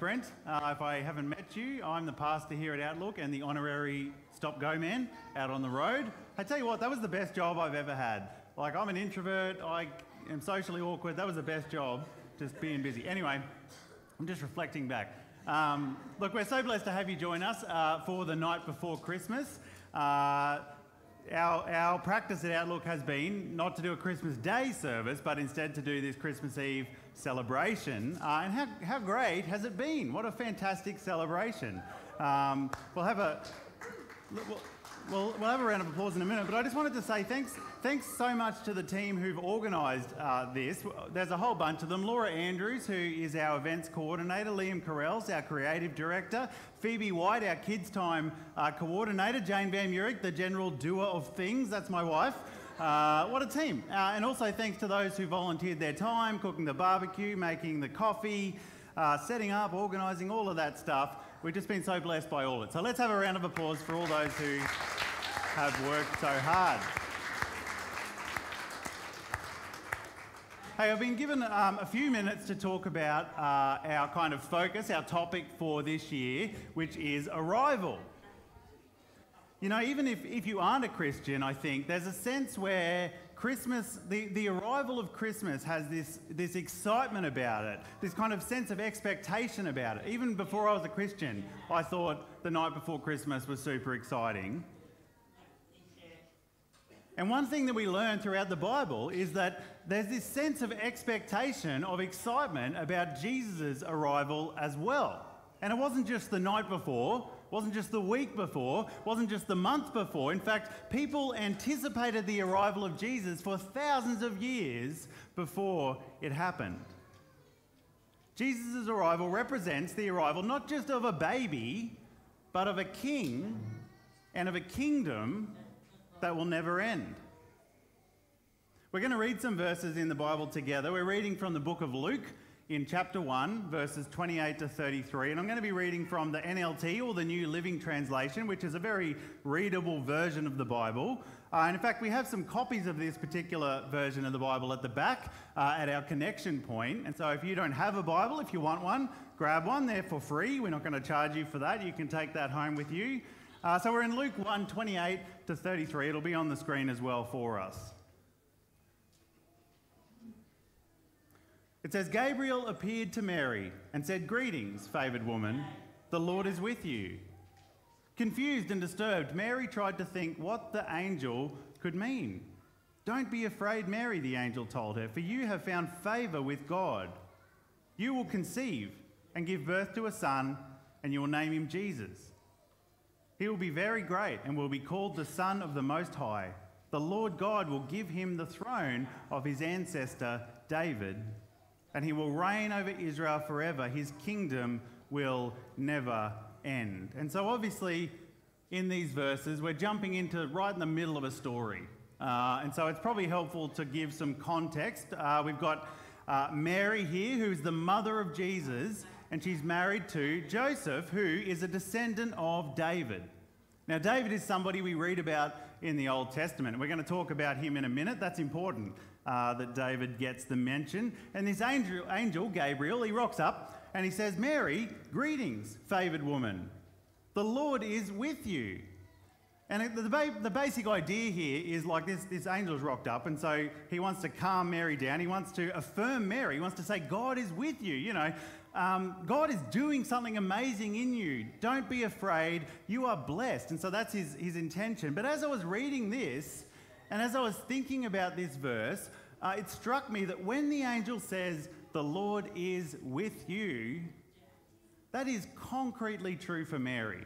Brent. Uh, if I haven't met you, I'm the pastor here at Outlook and the honorary stop go man out on the road. I tell you what, that was the best job I've ever had. Like, I'm an introvert, I am socially awkward. That was the best job, just being busy. Anyway, I'm just reflecting back. Um, look, we're so blessed to have you join us uh, for the night before Christmas. Uh, our, our practice at Outlook has been not to do a Christmas Day service, but instead to do this Christmas Eve celebration. Uh, and how, how great has it been? What a fantastic celebration. Um, we'll have a. We'll, we'll, we'll have a round of applause in a minute, but I just wanted to say thanks, thanks so much to the team who've organised uh, this. There's a whole bunch of them. Laura Andrews, who is our events coordinator, Liam Carrells, our creative director, Phoebe White, our kids' time uh, coordinator, Jane Van Murick, the general doer of things, that's my wife. Uh, what a team. Uh, and also thanks to those who volunteered their time, cooking the barbecue, making the coffee, uh, setting up, organising, all of that stuff. We've just been so blessed by all of it. So let's have a round of applause for all those who have worked so hard. Hey, I've been given um, a few minutes to talk about uh, our kind of focus, our topic for this year, which is arrival. You know, even if, if you aren't a Christian, I think there's a sense where Christmas, the, the arrival of Christmas has this, this excitement about it, this kind of sense of expectation about it. Even before I was a Christian, I thought the night before Christmas was super exciting. And one thing that we learn throughout the Bible is that there's this sense of expectation, of excitement about Jesus' arrival as well. And it wasn't just the night before, wasn't just the week before, wasn't just the month before. In fact, people anticipated the arrival of Jesus for thousands of years before it happened. Jesus' arrival represents the arrival not just of a baby, but of a king and of a kingdom that will never end. We're going to read some verses in the Bible together. We're reading from the book of Luke, in chapter 1, verses 28 to 33. And I'm going to be reading from the NLT or the New Living Translation, which is a very readable version of the Bible. Uh, and in fact, we have some copies of this particular version of the Bible at the back uh, at our connection point. And so if you don't have a Bible, if you want one, grab one. They're for free. We're not going to charge you for that. You can take that home with you. Uh, so we're in Luke 1, 28 to 33. It'll be on the screen as well for us. It says, Gabriel appeared to Mary and said, Greetings, favoured woman, the Lord is with you. Confused and disturbed, Mary tried to think what the angel could mean. Don't be afraid, Mary, the angel told her, for you have found favour with God. You will conceive and give birth to a son, and you will name him Jesus. He will be very great and will be called the Son of the Most High. The Lord God will give him the throne of his ancestor David and he will reign over Israel forever. His kingdom will never end. And so, obviously, in these verses, we're jumping into right in the middle of a story. Uh, and so, it's probably helpful to give some context. Uh, we've got uh, Mary here, who's the mother of Jesus, and she's married to Joseph, who is a descendant of David. Now, David is somebody we read about in the Old Testament. We're going to talk about him in a minute. That's important uh, that David gets the mention. And this angel, angel, Gabriel, he rocks up and he says, Mary, greetings, favoured woman. The Lord is with you. And the, the, the, basic idea here is like this, this angel's rocked up, and so he wants to calm Mary down. He wants to affirm Mary. He wants to say, God is with you. You know, um, God is doing something amazing in you. Don't be afraid. You are blessed. And so that's his, his intention. But as I was reading this, and as I was thinking about this verse, uh, it struck me that when the angel says, The Lord is with you, that is concretely true for Mary.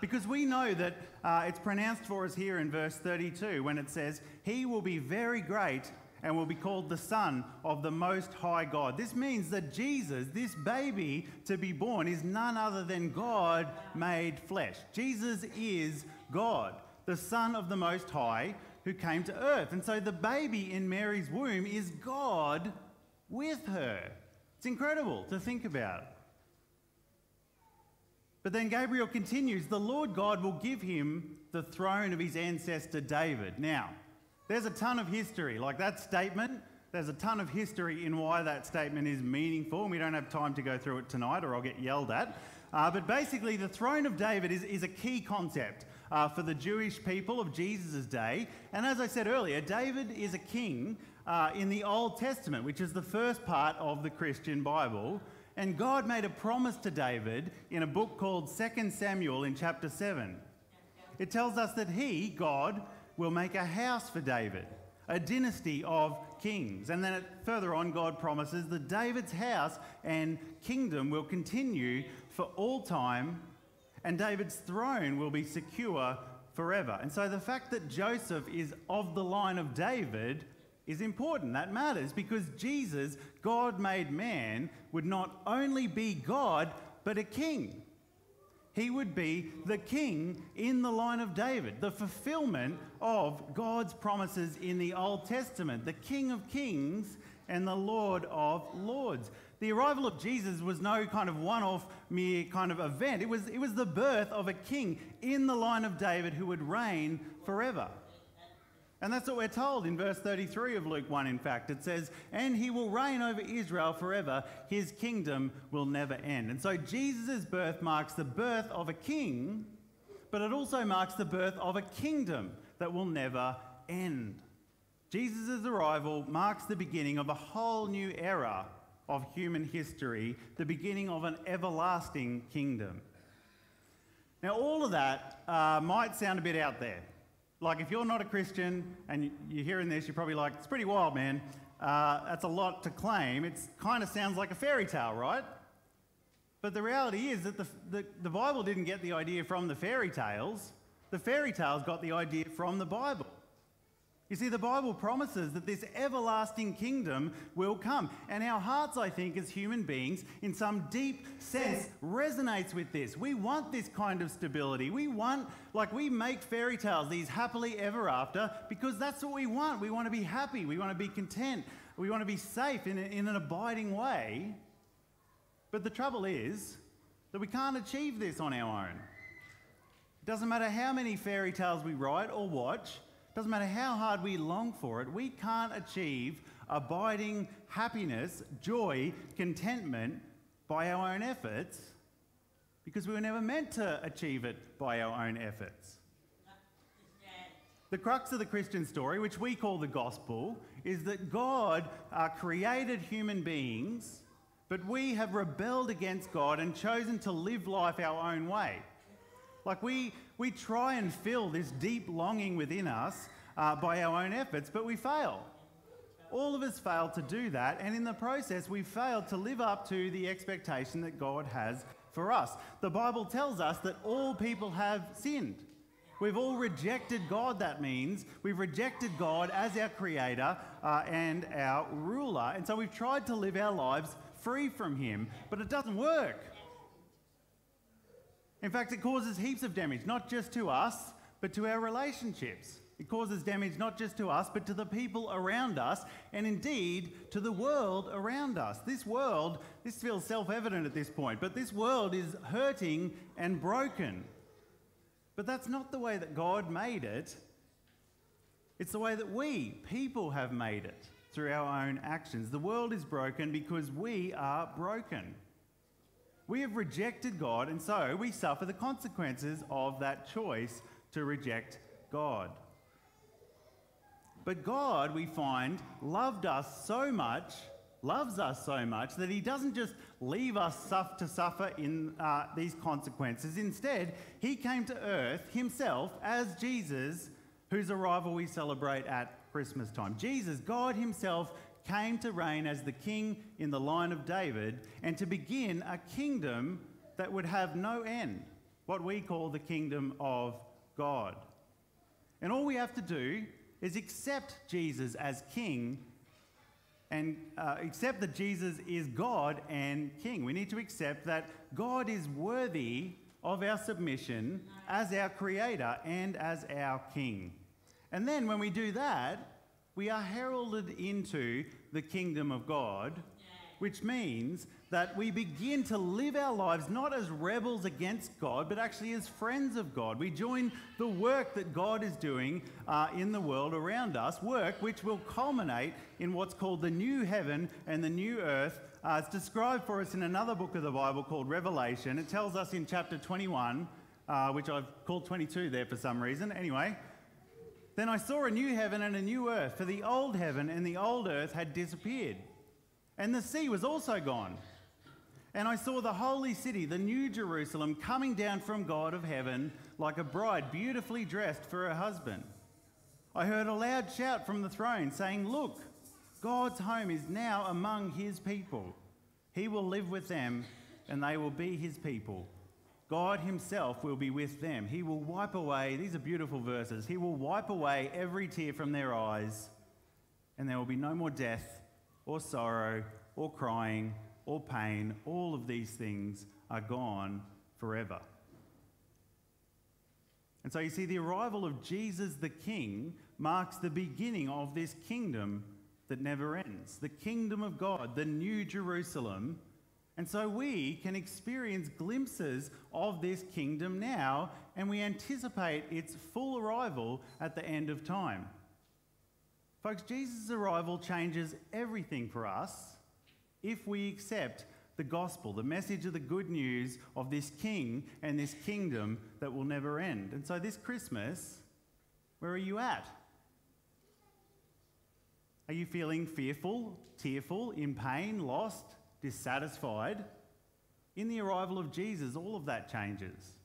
Because we know that uh, it's pronounced for us here in verse 32 when it says, He will be very great and will be called the Son of the Most High God. This means that Jesus, this baby to be born, is none other than God made flesh. Jesus is God the Son of the Most High, who came to earth. And so the baby in Mary's womb is God with her. It's incredible to think about. But then Gabriel continues the Lord God will give him the throne of his ancestor David. Now, there's a ton of history. Like that statement There's a ton of history in why that statement is meaningful, and we don't have time to go through it tonight or I'll get yelled at. Uh, but basically, the throne of David is, is a key concept uh, for the Jewish people of Jesus' day. And as I said earlier, David is a king uh, in the Old Testament, which is the first part of the Christian Bible. And God made a promise to David in a book called 2 Samuel in chapter 7. It tells us that he, God, will make a house for David, a dynasty of kings. And then it, further on, God promises that David's house and kingdom will continue for all time, and David's throne will be secure forever. And so the fact that Joseph is of the line of David is important. That matters because Jesus, God made man, would not only be God, but a king. He would be the king in the line of David, the fulfillment of God's promises in the Old Testament, the King of Kings and the Lord of Lords. The arrival of Jesus was no kind of one off, mere kind of event. It was, it was the birth of a king in the line of David who would reign forever. And that's what we're told in verse 33 of Luke 1, in fact. It says, And he will reign over Israel forever, his kingdom will never end. And so Jesus' birth marks the birth of a king, but it also marks the birth of a kingdom that will never end. Jesus' arrival marks the beginning of a whole new era of human history, the beginning of an everlasting kingdom. Now, all of that uh, might sound a bit out there. Like, if you're not a Christian and you're hearing this, you're probably like, it's pretty wild, man. Uh, that's a lot to claim. It kind of sounds like a fairy tale, right? But the reality is that the, the, the Bible didn't get the idea from the fairy tales, the fairy tales got the idea from the Bible. You see, the Bible promises that this everlasting kingdom will come. And our hearts, I think, as human beings, in some deep sense, resonates with this. We want this kind of stability. We want, like, we make fairy tales, these happily ever after, because that's what we want. We want to be happy. We want to be content. We want to be safe in, in an abiding way. But the trouble is that we can't achieve this on our own. It doesn't matter how many fairy tales we write or watch doesn't matter how hard we long for it, we can't achieve abiding happiness, joy, contentment by our own efforts because we were never meant to achieve it by our own efforts. The crux of the Christian story, which we call the gospel, is that God uh, created human beings, but we have rebelled against God and chosen to live life our own way. Like we, we try and fill this deep longing within us uh, by our own efforts, but we fail. All of us fail to do that, and in the process, we fail to live up to the expectation that God has for us. The Bible tells us that all people have sinned. We've all rejected God, that means. We've rejected God as our creator uh, and our ruler. And so we've tried to live our lives free from Him, but it doesn't work. In fact, it causes heaps of damage, not just to us, but to our relationships. It causes damage not just to us, but to the people around us, and indeed to the world around us. This world, this feels self evident at this point, but this world is hurting and broken. But that's not the way that God made it. It's the way that we, people, have made it through our own actions. The world is broken because we are broken. We have rejected God, and so we suffer the consequences of that choice to reject God. But God, we find, loved us so much, loves us so much, that He doesn't just leave us to suffer in uh, these consequences. Instead, He came to earth Himself as Jesus, whose arrival we celebrate at Christmas time. Jesus, God Himself, came to reign as the king in the line of David and to begin a kingdom that would have no end, what we call the kingdom of God. And all we have to do is accept Jesus as king and uh, accept that Jesus is God and king. We need to accept that God is worthy of our submission as our creator and as our king. And then when we do that, we are heralded into the kingdom of God which means that we begin to live our lives not as rebels against God, but actually as friends of God. We join the work that God is doing uh, in the world around us, work which will culminate in what's called the new heaven and the new earth. Uh, it's described for us in another book of the Bible called Revelation. It tells us in chapter 21, uh, which I've called 22 there for some reason. Anyway, then I saw a new heaven and a new earth, for the old heaven and the old earth had disappeared, and the sea was also gone. And I saw the holy city, the new Jerusalem, coming down from God of heaven like a bride beautifully dressed for her husband. I heard a loud shout from the throne saying, Look, God's home is now among his people. He will live with them, and they will be his people. God himself will be with them. He will wipe away, these are beautiful verses, he will wipe away every tear from their eyes, and there will be no more death, or sorrow, or crying or pain, all of these things are gone forever. And so you see, the arrival of Jesus the King marks the beginning of this kingdom that never ends the kingdom of God, the new Jerusalem. And so we can experience glimpses of this kingdom now, and we anticipate its full arrival at the end of time. Folks, Jesus' arrival changes everything for us if we accept the gospel, the message of the good news of this king and this kingdom that will never end. And so this Christmas, where are you at? Are you feeling fearful, tearful, in pain, lost, dissatisfied? In the arrival of Jesus, all of that changes.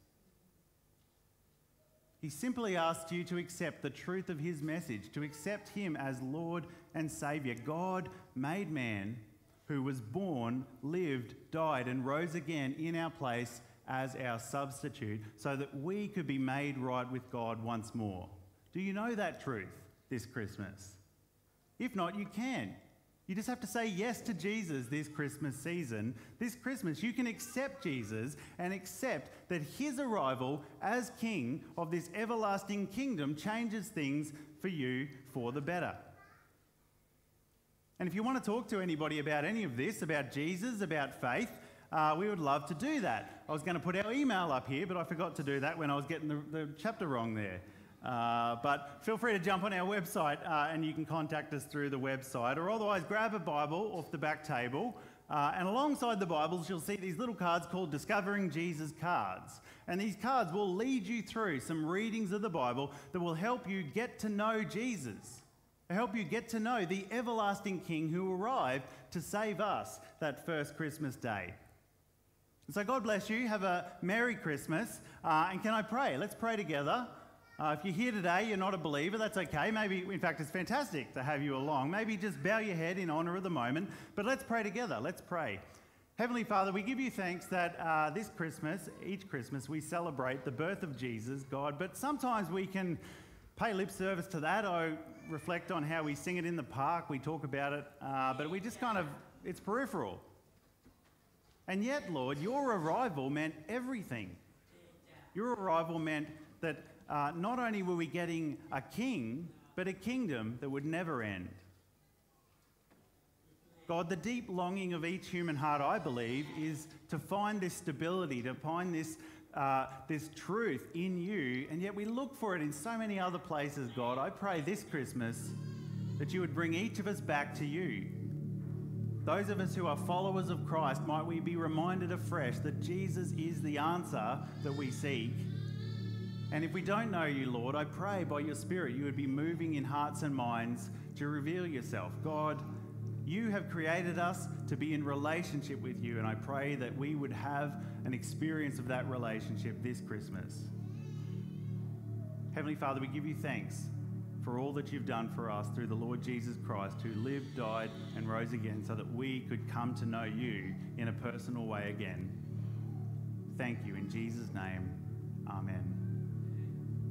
He simply asks you to accept the truth of his message, to accept him as Lord and Saviour. God made man who was born, lived, died, and rose again in our place as our substitute so that we could be made right with God once more. Do you know that truth this Christmas? If not, you can. You just have to say yes to Jesus this Christmas season. This Christmas, you can accept Jesus and accept that his arrival as king of this everlasting kingdom changes things for you for the better. And if you want to talk to anybody about any of this, about Jesus, about faith, uh, we would love to do that. I was going to put our email up here, but I forgot to do that when I was getting the, the chapter wrong there. Uh, but feel free to jump on our website uh, and you can contact us through the website, or otherwise grab a Bible off the back table. Uh, and alongside the Bibles, you'll see these little cards called Discovering Jesus cards. And these cards will lead you through some readings of the Bible that will help you get to know Jesus help you get to know the everlasting King who arrived to save us that first Christmas day. So, God bless you. Have a Merry Christmas. Uh, and can I pray? Let's pray together. Uh, if you're here today, you're not a believer, that's okay. Maybe, in fact, it's fantastic to have you along. Maybe just bow your head in honour of the moment. But let's pray together. Let's pray. Heavenly Father, we give you thanks that uh, this Christmas, each Christmas, we celebrate the birth of Jesus, God, but sometimes we can pay lip service to that. I reflect on how we sing it in the park, we talk about it, uh, but we just kind of, it's peripheral. And yet, Lord, your arrival meant everything. Your arrival meant that uh, not only were we getting a king, but a kingdom that would never end. God, the deep longing of each human heart, I believe, is to find this stability, to find this uh, this truth in you, and yet we look for it in so many other places, God. I pray this Christmas that you would bring each of us back to you. Those of us who are followers of Christ, might we be reminded afresh that Jesus is the answer that we seek. And if we don't know you, Lord, I pray by your Spirit you would be moving in hearts and minds to reveal yourself. God, you have created us to be in relationship with you, and I pray that we would have an experience of that relationship this Christmas. Heavenly Father, we give you thanks for all that you've done for us through the Lord Jesus Christ, who lived, died, and rose again so that we could come to know you in a personal way again. Thank you. In Jesus' name, amen.